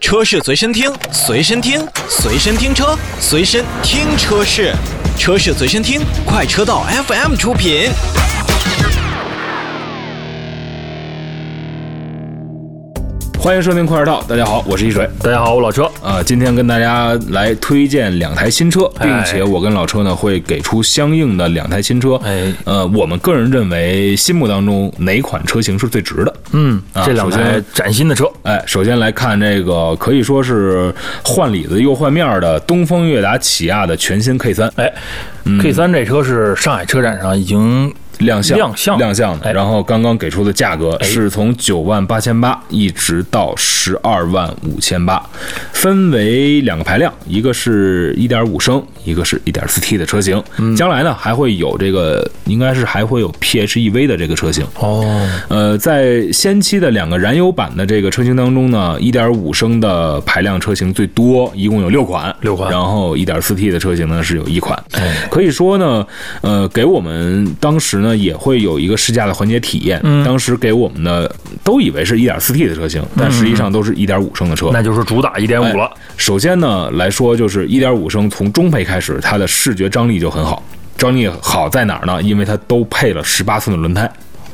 车是随身听，随身听，随身听车，随身听车是，车是随身听，快车道 FM 出品。欢迎收听快车道，大家好，我是一水。大家好，我老车。啊，今天跟大家来推荐两台新车，并且我跟老车呢会给出相应的两台新车。哎呃，我们个人认为心目当中哪款车型是最值的？嗯，啊这两台崭新的车，哎，首先来看这个可以说是换里子又换面的东风悦达起亚的全新 K 三哎，K 三这车是上海车展上已经亮相亮相亮相的，哎然后刚刚给出的价格是从九万八千八一直到十二万五千八，分为两个排量，一个是一点五升，一个是一点四 T 的车型。嗯将来呢还会有这个，应该是还会有 PHEV 的这个车型。哦，呃，在先期的两个燃油版的这个车型当中呢，一点五升的排量车型最多，一共有六款，六款然后一点四 T 的车型呢是有一款。哎可以说呢，呃，给我们当时呢也会有一个试驾的环节体验。嗯当时给我们的都以为是一点四 T 的车型，但实际上都是一点五升的车。那就是主打一点五了。首先呢来说，就是一点五升从中配开始，它的视觉张力就很好。张力好在哪儿呢？因为它都配了十八寸的轮胎。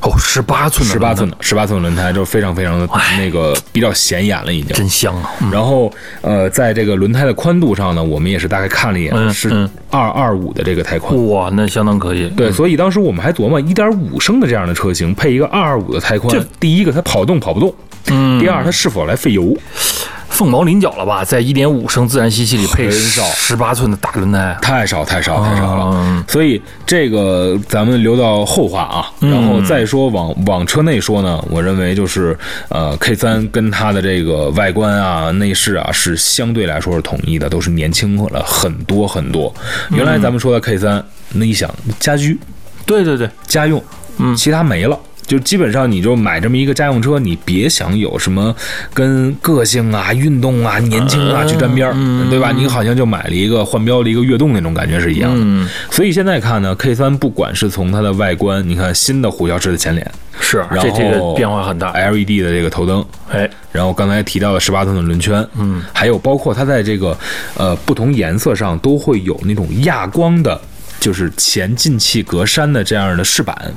哦，十八寸的，十八寸，的，十八寸轮胎就非常非常的哎那个比较显眼了，已经。真香啊！嗯然后呃，在这个轮胎的宽度上呢，我们也是大概看了一眼，是二二五的这个胎宽。哇，那相当可以。对，所以当时我们还琢磨，一点五升的这样的车型配一个二二五的胎宽这，第一个它跑动跑不动，嗯，第二它是否来费油？凤毛麟角了吧？在一点五升自然吸气里配很少十八寸的大轮胎，太少太少太少了嗯，所以这个咱们留到后话啊。嗯然后再说往往车内说呢，我认为就是呃 K 三跟它的这个外观啊、内饰啊是相对来说是统一的，都是年轻了很多很多。原来咱们说的 K 三，那一想家居对对对，家用，嗯其他没了。就基本上你就买这么一个家用车，你别想有什么跟个性啊、运动啊、年轻啊去沾边儿，嗯对吧？你好像就买了一个换标的一个悦动那种感觉是一样的。嗯，所以现在看呢，K 三不管是从它的外观，你看新的虎啸式的前脸，是然后这这个变化很大。，LED 的这个头灯，哎，然后刚才提到的十八寸的轮圈，嗯，还有包括它在这个呃不同颜色上都会有那种亚光的，就是前进气格栅的这样的饰板，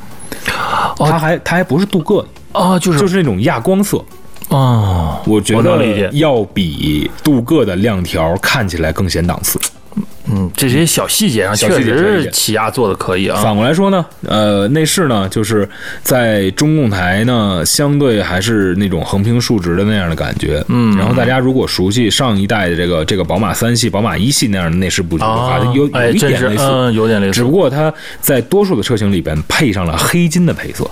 它还它还不是镀铬。的，啊，就是。就是那种亚光色，哦，我觉得要比镀铬的亮条看起来更显档次。嗯，这些小细节上小确实起亚做的可以啊。反过来说呢，呃，内饰呢，就是在中控台呢，相对还是那种横平竖直的那样的感觉。嗯然后大家如果熟悉上一代的这个这个宝马三系、宝马一系那样的内饰布局的话，啊有有一点类似。嗯，有点类似只不。过它在多数的车型里边配上了黑金的配色，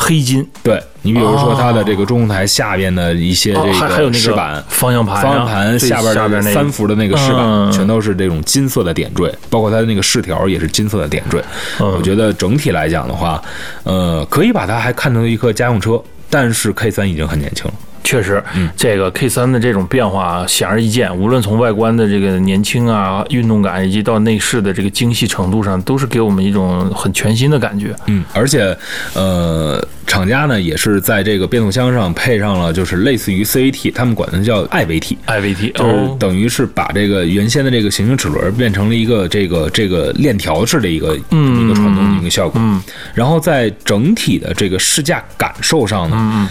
黑金，对你比如说它的这个中控台下边的一些哦这个还有那个板，方向盘啊，方向盘下边的下边那三幅的那个饰板，嗯全都是这种金色的点缀，包括它的那个饰条也是金色的点缀。嗯我觉得整体来讲的话，呃，可以把它还看成一颗家用车，但是 K 三已经很年轻了。确实，嗯这个 K 三的这种变化显而易见，无论从外观的这个年轻啊、运动感，以及到内饰的这个精细程度上，都是给我们一种很全新的感觉。嗯，而且呃，厂家呢也是在这个变速箱上配上了，就是类似于 CVT，他们管它叫 IVT。IVT 就是哦，等于是把这个原先的这个行星齿轮变成了一个这个这个链条式的一个、嗯一个传动的一个效果。嗯然后在整体的这个试驾感受上呢，嗯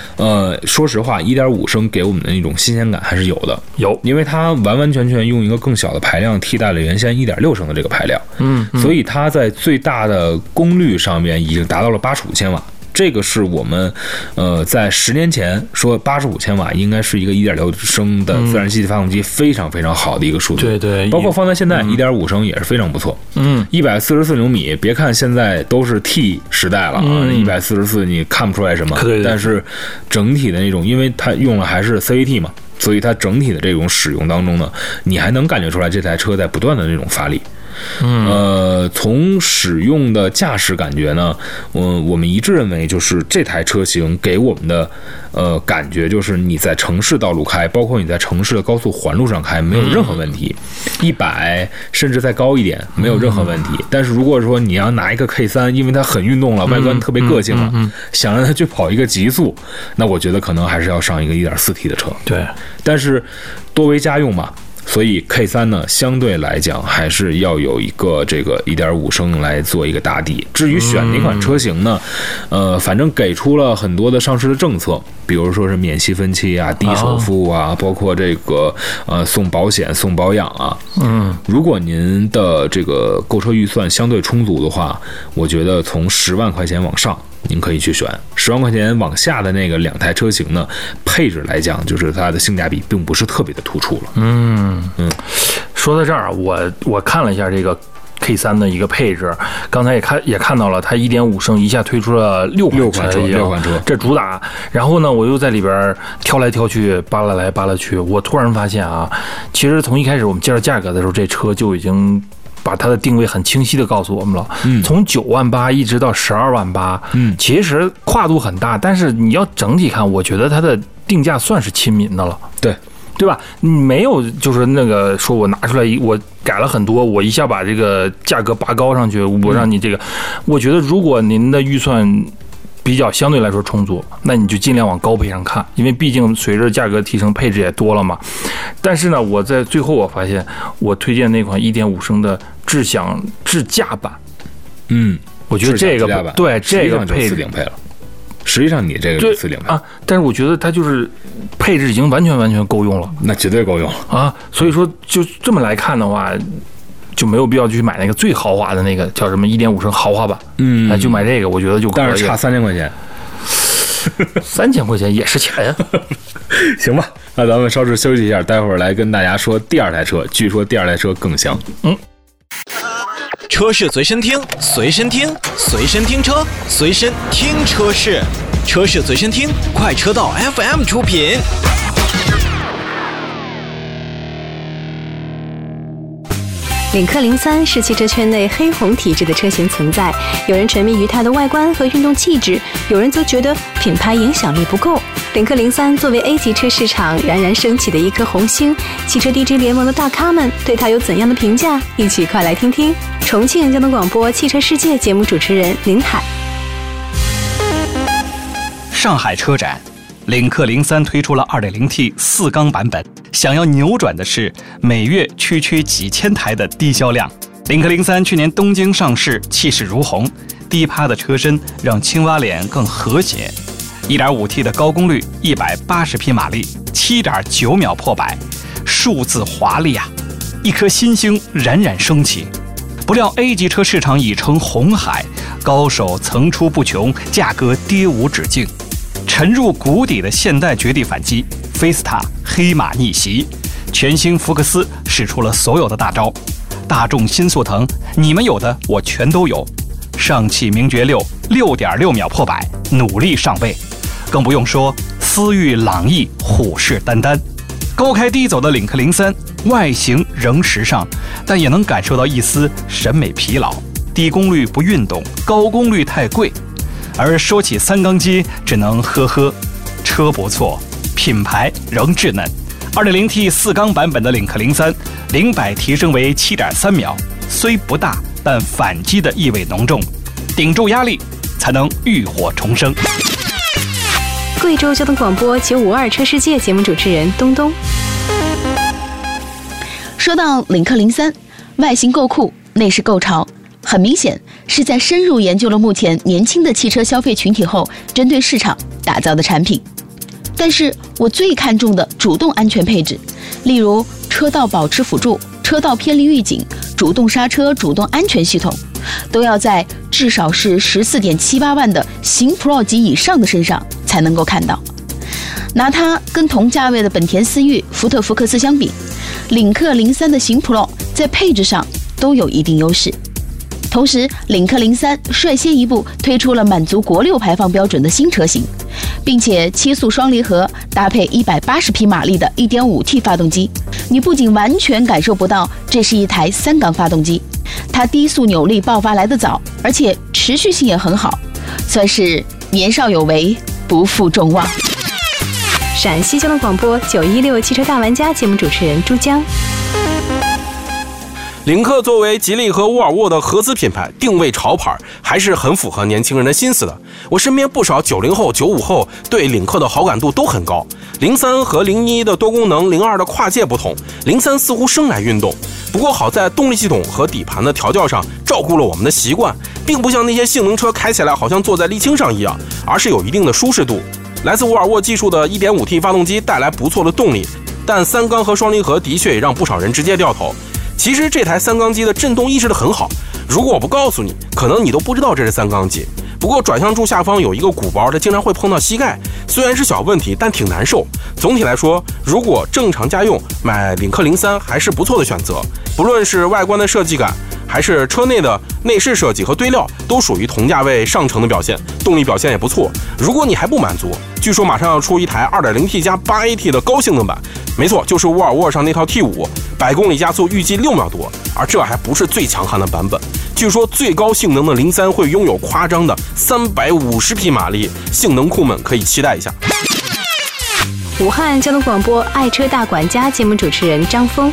呃，说实话，一点五升给我们的那种新鲜感还是有的，有，因为它完完全全用一个更小的排量替代了原先一点六升的这个排量，嗯，嗯所以它在最大的功率上面已经达到了八十五千瓦。这个是我们，呃，在十年前说八十五千瓦应该是一个一点六升的自然吸气发动机非常非常好的一个数据。对对包括放在现在一点五升也是非常不错。嗯，一百四十四牛米，别看现在都是 T 时代了啊，嗯一百四十四你看不出来什么，但是整体的那种，因为它用了还是 CVT 嘛，所以它整体的这种使用当中呢，你还能感觉出来这台车在不断的那种发力。嗯，呃，从使用的驾驶感觉呢，我，我们一致认为就是这台车型给我们的呃感觉就是你在城市道路开，包括你在城市的高速环路上开，没有任何问题，一百甚至再高一点没有任何问题。但是如果说你要拿一个 K 三，因为它很运动了，外观特别个性了，想让它去跑一个极速，那我觉得可能还是要上一个一点四 T 的车。对，但是多为家用嘛。所以 K 三呢，相对来讲还是要有一个这个一点五升来做一个打底。至于选哪款车型呢？呃，反正给出了很多的上市的政策，比如说是免息分期啊、低首付啊，包括这个呃送保险、送保养啊。嗯，如果您的这个购车预算相对充足的话，我觉得从十万块钱往上。您可以去选十万块钱往下的那个两台车型呢，配置来讲，就是它的性价比并不是特别的突出了。嗯嗯，说到这儿，我我看了一下这个 K 三的一个配置，刚才也看也看到了，它一点五升一下推出了六六款车，六款车，这主打。然后呢，我又在里边挑来挑去，扒拉来扒拉去，我突然发现啊，其实从一开始我们介绍价格的时候，这车就已经。把它的定位很清晰的告诉我们了，嗯，从九万八一直到十二万八，嗯，其实跨度很大，但是你要整体看，我觉得它的定价算是亲民的了，对，对吧？你没有就是那个说我拿出来一我改了很多，我一下把这个价格拔高上去，我让你这个，我觉得如果您的预算。比较相对来说充足，那你就尽量往高配上看，因为毕竟随着价格提升，配置也多了嘛。但是呢，我在最后我发现，我推荐那款1.5升的智享智驾版，嗯，我觉得这个对这个配置顶配了。实际上你这个次顶配啊，但是我觉得它就是配置已经完全完全够用了，那绝对够用啊。所以说就这么来看的话。就没有必要去买那个最豪华的那个叫什么一点五升豪华版，嗯，就买这个，我觉得就可以。但是差三千块钱，三千块钱也是钱呀。行吧，那咱们稍事休息一下，待会儿来跟大家说第二台车，据说第二台车更香。嗯，车是随身听，随身听，随身听车，随身听车是，车是随身听，快车道 FM 出品。领克零三是汽车圈内黑红体质的车型存在，有人沉迷于它的外观和运动气质，有人则觉得品牌影响力不够。领克零三作为 A 级车市场冉冉升起的一颗红星，汽车 DJ 联盟的大咖们对它有怎样的评价？一起快来听听。重庆交通广播汽车世界节目主持人林海。上海车展。领克零三推出了 2.0T 四缸版本，想要扭转的是每月区区几千台的低销量。领克零三去年东京上市，气势如虹，低趴的车身让青蛙脸更和谐。1.5T 的高功率，180匹马力，7.9秒破百，数字华丽啊！一颗新星冉冉升起。不料 A 级车市场已成红海，高手层出不穷，价格跌无止境。沉入谷底的现代绝地反击，菲斯塔黑马逆袭，全新福克斯使出了所有的大招，大众新速腾，你们有的我全都有，上汽名爵六六点六秒破百，努力上位，更不用说思域朗逸虎视眈眈，高开低走的领克零三，外形仍时尚，但也能感受到一丝审美疲劳，低功率不运动，高功率太贵。而说起三缸机，只能呵呵，车不错，品牌仍稚嫩。2.0T 四缸版本的领克零三，零百提升为7.3秒，虽不大，但反击的意味浓重，顶住压力才能浴火重生。贵州交通广播九五二车世界节目主持人东东，说到领克零三，外形够酷，内饰够潮。很明显是在深入研究了目前年轻的汽车消费群体后，针对市场打造的产品。但是我最看重的主动安全配置，例如车道保持辅助、车道偏离预警、主动刹车、主动安全系统，都要在至少是十四点七八万的型 Pro 级以上的身上才能够看到。拿它跟同价位的本田思域、福特福克斯相比，领克零三的型 Pro 在配置上都有一定优势。同时，领克零三率先一步推出了满足国六排放标准的新车型，并且七速双离合搭配一百八十匹马力的 1.5T 发动机。你不仅完全感受不到这是一台三缸发动机，它低速扭力爆发来得早，而且持续性也很好，算是年少有为，不负众望。陕西交通广播九一六汽车大玩家节目主持人朱江。领克作为吉利和沃尔沃的合资品牌，定位潮牌，还是很符合年轻人的心思的。我身边不少九零后、九五后对领克的好感度都很高。零三和零一的多功能，零二的跨界不同，零三似乎生来运动。不过好在动力系统和底盘的调教上照顾了我们的习惯，并不像那些性能车开起来好像坐在沥青上一样，而是有一定的舒适度。来自沃尔沃技术的 1.5T 发动机带来不错的动力，但三缸和双离合的确也让不少人直接掉头。其实这台三缸机的震动抑制的很好，如果我不告诉你，可能你都不知道这是三缸机。不过转向柱下方有一个鼓包，它经常会碰到膝盖，虽然是小问题，但挺难受。总体来说，如果正常家用，买领克零三还是不错的选择。不论是外观的设计感，还是车内的内饰设计和堆料，都属于同价位上乘的表现，动力表现也不错。如果你还不满足，据说马上要出一台 2.0T 加 8AT 的高性能版，没错，就是沃尔沃上那套 T5，百公里加速预计六秒多，而这还不是最强悍的版本。据说最高性能的零三会拥有夸张的三百五十匹马力，性能控们可以期待一下。武汉交通广播爱车大管家节目主持人张峰。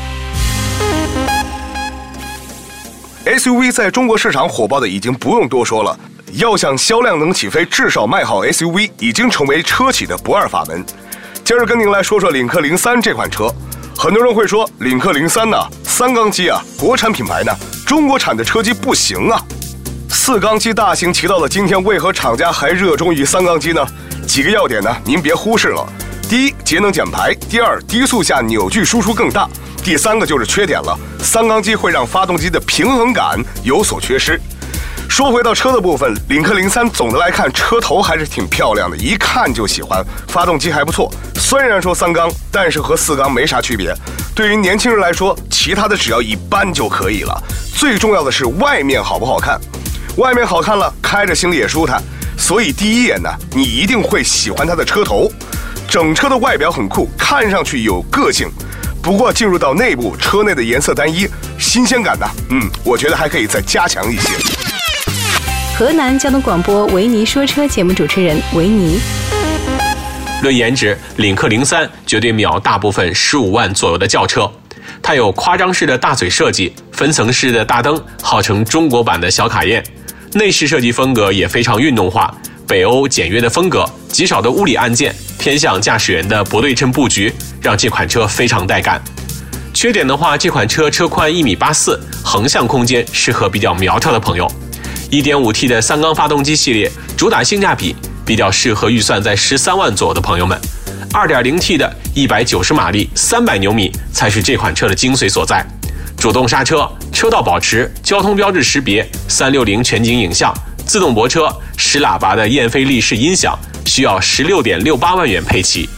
SUV 在中国市场火爆的已经不用多说了，要想销量能起飞，至少卖好 SUV 已经成为车企的不二法门。今儿跟您来说说领克零三这款车，很多人会说领克零三呢，三缸机啊，国产品牌呢，中国产的车机不行啊。四缸机大行其道的今天，为何厂家还热衷于三缸机呢？几个要点呢，您别忽视了。第一，节能减排；第二，低速下扭矩输出更大；第三个就是缺点了，三缸机会让发动机的平衡感有所缺失。说回到车的部分，领克零三总的来看，车头还是挺漂亮的，一看就喜欢。发动机还不错，虽然说三缸，但是和四缸没啥区别。对于年轻人来说，其他的只要一般就可以了。最重要的是外面好不好看，外面好看了，开着心里也舒坦。所以第一眼呢，你一定会喜欢它的车头，整车的外表很酷，看上去有个性。不过进入到内部，车内的颜色单一，新鲜感呢，嗯，我觉得还可以再加强一些。河南交通广播维尼说车节目主持人维尼。论颜值，领克零三绝对秒大部分十五万左右的轿车。它有夸张式的大嘴设计，分层式的大灯，号称中国版的小卡宴。内饰设计风格也非常运动化，北欧简约的风格，极少的物理按键，偏向驾驶员的不对称布局，让这款车非常带感。缺点的话，这款车车宽一米八四，横向空间适合比较苗条的朋友。1.5T 的三缸发动机系列主打性价比，比较适合预算在十三万左右的朋友们。2.0T 的190马力、300牛米才是这款车的精髓所在。主动刹车、车道保持、交通标志识别、360全景影像、自动泊车、十喇叭的燕飞利仕音响，需要16.68万元配齐。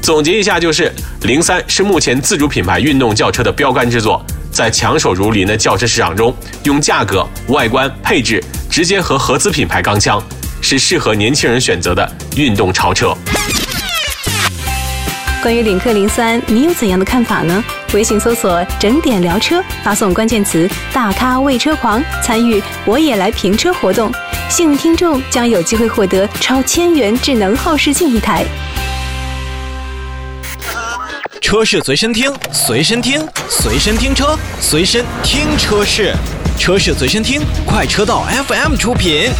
总结一下就是，零三是目前自主品牌运动轿车的标杆之作，在强手如林的轿车市场中，用价格、外观、配置直接和合资品牌钢枪，是适合年轻人选择的运动超车。关于领克零三，你有怎样的看法呢？微信搜索“整点聊车”，发送关键词“大咖为车狂”，参与“我也来评车”活动，幸运听众将有机会获得超千元智能后视镜一台。车市随身听，随身听，随身听车，随身听车市，车市随身听，快车道 FM 出品。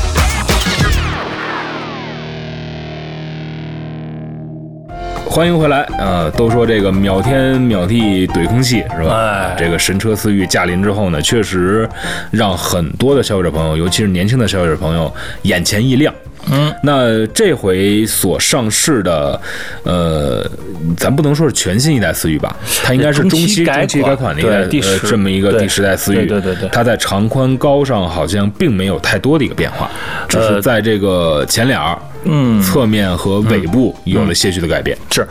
欢迎回来，呃，都说这个秒天秒地怼空气是吧？哎这个神车思域驾临之后呢，确实让很多的消费者朋友，尤其是年轻的消费者朋友眼前一亮。嗯，那这回所上市的，呃，咱不能说是全新一代思域吧，它应该是中中期中期改款的一代对第呃十这么一个第十代思域。对对对对。它在长宽高上好像并没有太多的一个变化，只是呃在这个前脸儿、嗯。侧面和尾部有了些许的改变。是，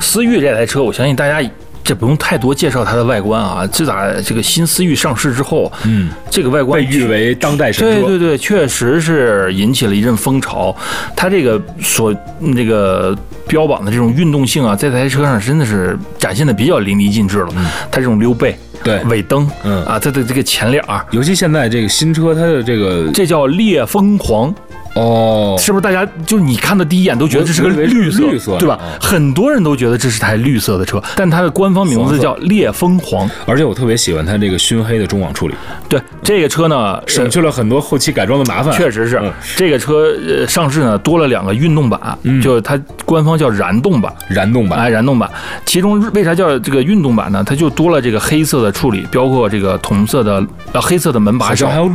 思域这台车，我相信大家这不用太多介绍它的外观啊。自打这个新思域上市之后，嗯，这个外观被誉为当代神车。对对对，确实是引起了一阵风潮。它这个所嗯这个标榜的这种运动性啊，在这台车上真的是展现的比较淋漓尽致了。它这种溜背。对尾灯，嗯啊，它的这个前脸儿，尤其现在这个新车，它的这个这叫猎风黄。哦，是不是大家就是你看的第一眼都觉得这是个绿色，绿色对吧嗯？很多人都觉得这是台绿色的车，但它的官方名字叫烈风黄。而且我特别喜欢它这个熏黑的中网处理，对这个车呢，省去了很多后期改装的麻烦。确实是嗯这个车呃上市呢多了两个运动版，就是它官方叫燃动版。燃动版，哎，燃动版，其中为啥叫这个运动版呢？它就多了这个黑色的处理，包括这个同色的呃黑色的门把手还有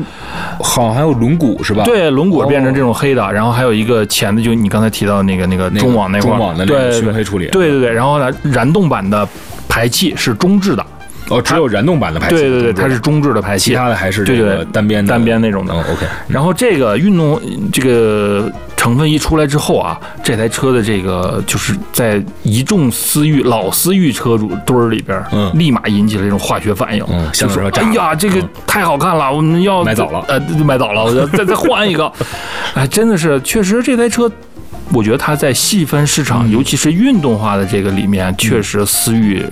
好像还有轮毂是吧？，对，轮毂变成这种黑的，然后还有一个浅的，就你刚才提到那个那个那个中网那块儿，中网的那个对对熏黑处理对对对，然后呢，燃动版的排气是中置的，哦，只有燃动版的排气，对对对，它是中置的排气，其他的还是这个对对单边的单边那种的。哦，OK，然后这个运动这个成分一出来之后啊，这台车的这个就是在一众思域老思域车主堆儿里边，嗯立马引起了这种化学反应，哎呀，这个嗯太好看了，我们要买早了呃，买早了，我要再再换一个，哎，真的是，确实这台车。我觉得它在细分市嗯。场，尤其是运动化的这个里面，确实思域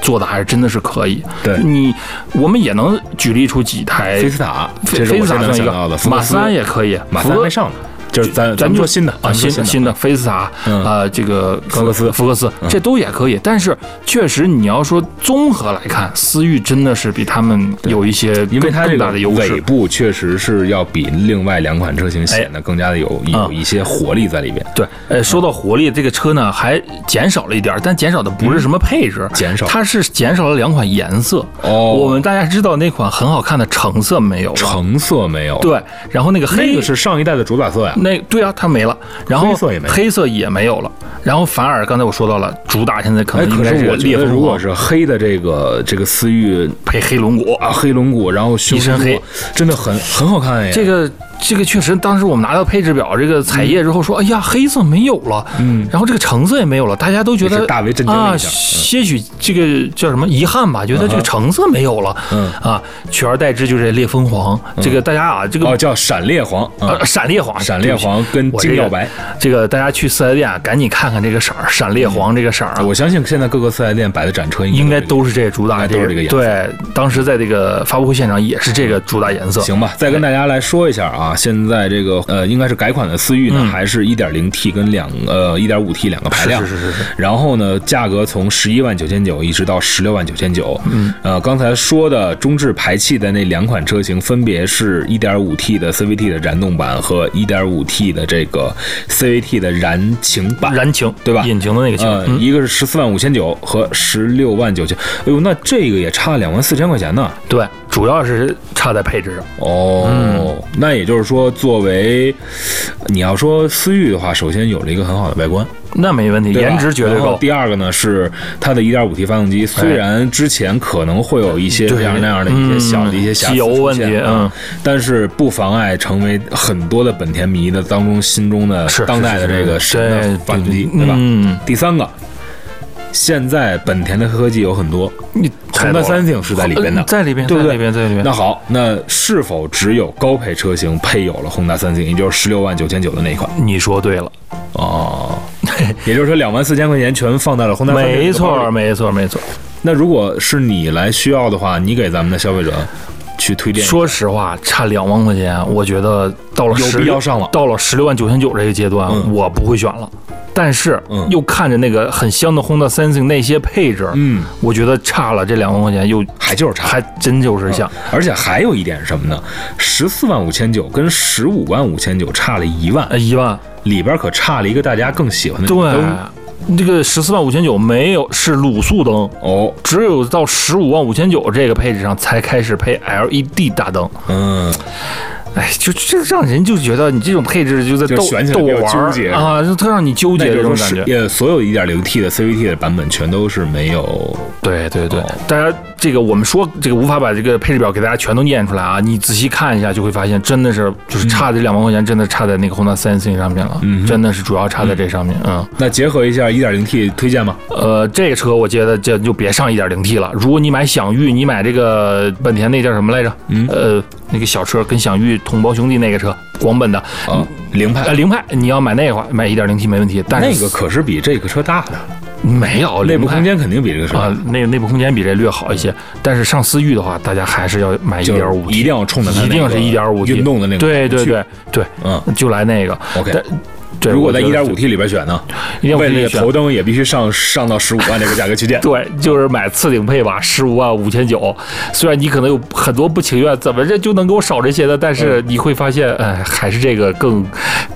做的还是真的是可以。对你，我们也能举例出几台菲斯塔，菲这是我现菲斯塔算一在想到的，个，马斯三也可以，马三还上呢，就是咱咱就们说新的啊，新新的菲斯塔，嗯啊，这个福克斯福克斯，这都也可以。但是确实，你要说综合来看，思域真的是比他们有一些更更因为它这个大的优势。尾部确实是要比另外两款车型显得更加的有啊有一些活力在里边。对，呃，说到活力，这个车呢还减少了一点儿，但减少的不是什么配置，嗯减少它是减少了两款颜色。哦我们大家知道那款很好看的橙色没有，橙色没有，，对，然后那个黑那个是上一代的主打色呀。那对啊，它没了，然后黑色也没有黑色也没有了，然后反而刚才我说到了，主打现在可能应该是我觉得烈风黄如果是黑的这个这个思域配黑轮毂啊，黑轮毂，然后胸一身黑，真的很很好看哎。这个这个确实，当时我们拿到配置表这个彩页之后说，哎呀，黑色没有了，嗯。然后这个橙色也没有了，大家都觉得大为震惊了啊，些许这个叫什么遗憾吧，觉得这个橙色没有了，嗯。啊，取而代之就是烈风黄，这个大家啊，这个哦，叫闪烈黄啊呃，，闪烈黄，闪烈黄跟这个金耀白。这个大家去四 S 店啊赶紧看看这个色儿，闪烈黄这个色儿啊，我相信现在各个四 S 店摆的展车应该这个都是这个主打都是这个颜色。对，当时在这个发布会现场也是这个主打颜色。行吧，再跟大家来说一下啊，现在这个呃，应该是改款的思域呢，嗯还是一点零 T 跟两呃一点五 T 两个排量，是是是是是然后呢，价格从十一万九千九一直到十六万九千九。嗯，呃，刚才说的中置排气的那两款车型，分别是一点五 T 的 CVT 的燃动版和一点五 T 的这个 CVT 的燃擎版。燃擎对吧引擎的那个情，呃，嗯一个是十四万五千九和十六万九千，哎呦，那这个也差两万四千块钱呢。对，主要是差在配置上。哦，嗯那也就是说，作为你要说思域的话，首先有了一个很好的外观，那没问题，颜值绝对然后高。第二个呢是它的 1.5T 发动机，虽然之前可能会有一些这样那样的一些小的一些瑕疵问题出现啊嗯，但是不妨碍成为很多的本田迷的当中心中的是当代的这个神发动机，对对吧？嗯，第三个。现在本田的科技有很多，你宏达三星是在里边的，呃在里边，对不对？在里边，在里边。那好，那是否只有高配车型配有了宏达三星，也就是十六万九千九的那一款？你说对了，哦，也就是说两万四千块钱全放在了宏达三星没错，没错，没错。那如果是你来需要的话，你给咱们的消费者去推荐，说实话，差两万块钱，我觉得到了有十必要上了到了十六万九千九这个阶段，嗯我不会选了。但是嗯。又看着那个很香的 Honda Sensing 那些配置，嗯，我觉得差了这两万块钱，又还就是差，还真就是像。而且还有一点是什么呢？十四万五千九跟十五万五千九差了一万，呃，一万，里边可差了一个大家更喜欢的对灯，这个十四万五千九没有是卤素灯，哦，只有到十五万五千九这个配置上才开始配 LED 大灯。嗯，哎，就这让人就觉得你这种配置就在就逗我玩儿纠结啊，就特让你纠结这种感觉。说是呃，所有一点零 T 的 CVT 的版本全都是没有对对对哦，大家这个我们说这个无法把这个配置表给大家全都念出来啊，你仔细看一下就会发现，真的是就是差这两万块钱，真的差在那个 Honda Sensing 上面了，嗯真的是主要差在这上面。嗯，那结合一下一点零 T 推荐吗？呃，这个车我觉得这就别上一点零 T 了。如果你买享域，你买这个本田那叫什么来着？嗯呃，那个小车跟享域同胞兄弟那个车，广本的，啊，凌派。呃，凌派，你要买那个话，买一点零 T 没问题。但是那个可是比这个车大的，没有内部空间肯定比这个车啊，内内部空间比这略好一些，但是上思域的话，大家还是要买一就是点五 T，一定要冲着它一定是那个一点五 T 运动的那个对对对对，嗯。就来那个。OK 但对，如果在一点五 T 里边选呢，1.5T 为那个头灯也必须上上到十五万这个价格区间。对，就是买次顶配吧，十五万五千九。虽然你可能有很多不情愿，怎么着就能给我少这些的？但是你会发现，哎，还是这个更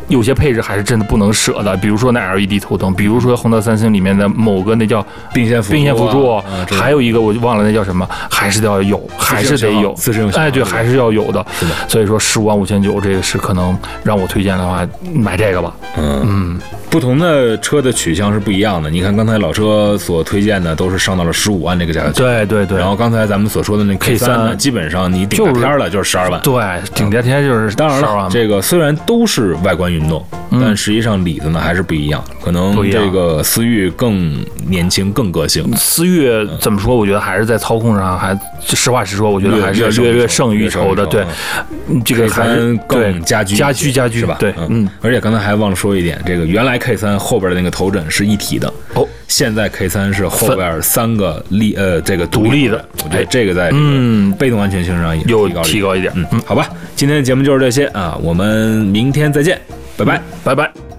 有些配置还是真的不能舍的。比如说那 LED 头灯，比如说宏达三星里面的某个那叫并线辅并线辅助啊，啊还有一个我忘了那叫什么，还是要有，还是得有自适应型号哎，对，还是要有的。是的所以说十五万五千九这个是可能让我推荐的话，买这个吧。嗯不同的车的取向是不一样的。你看刚才老车所推荐的都是上到了十五万这个价格，对对对，然后刚才咱们所说的那 K 三呢，基本上你顶天儿了就是十二万。对顶天天就是当然12万了，这个虽然都是外观运动，但实际上里子呢还是不一样。可能这个思域更年轻、更个性。思域怎么说？我觉得还是在操控上，还实话实说，我觉得还是略略略胜于一筹的。对这个还是更家居家居家居是吧？对，嗯，而且刚才还忘了说一点，这个原来 K 三后边的那个头枕是一体的，哦，现在 K 三是后边三个立呃这个独立的我觉得这个在嗯被动安全性上也又提高了提高一点。嗯，好吧，今天的节目就是这些啊，我们明天再见，拜拜。拜拜。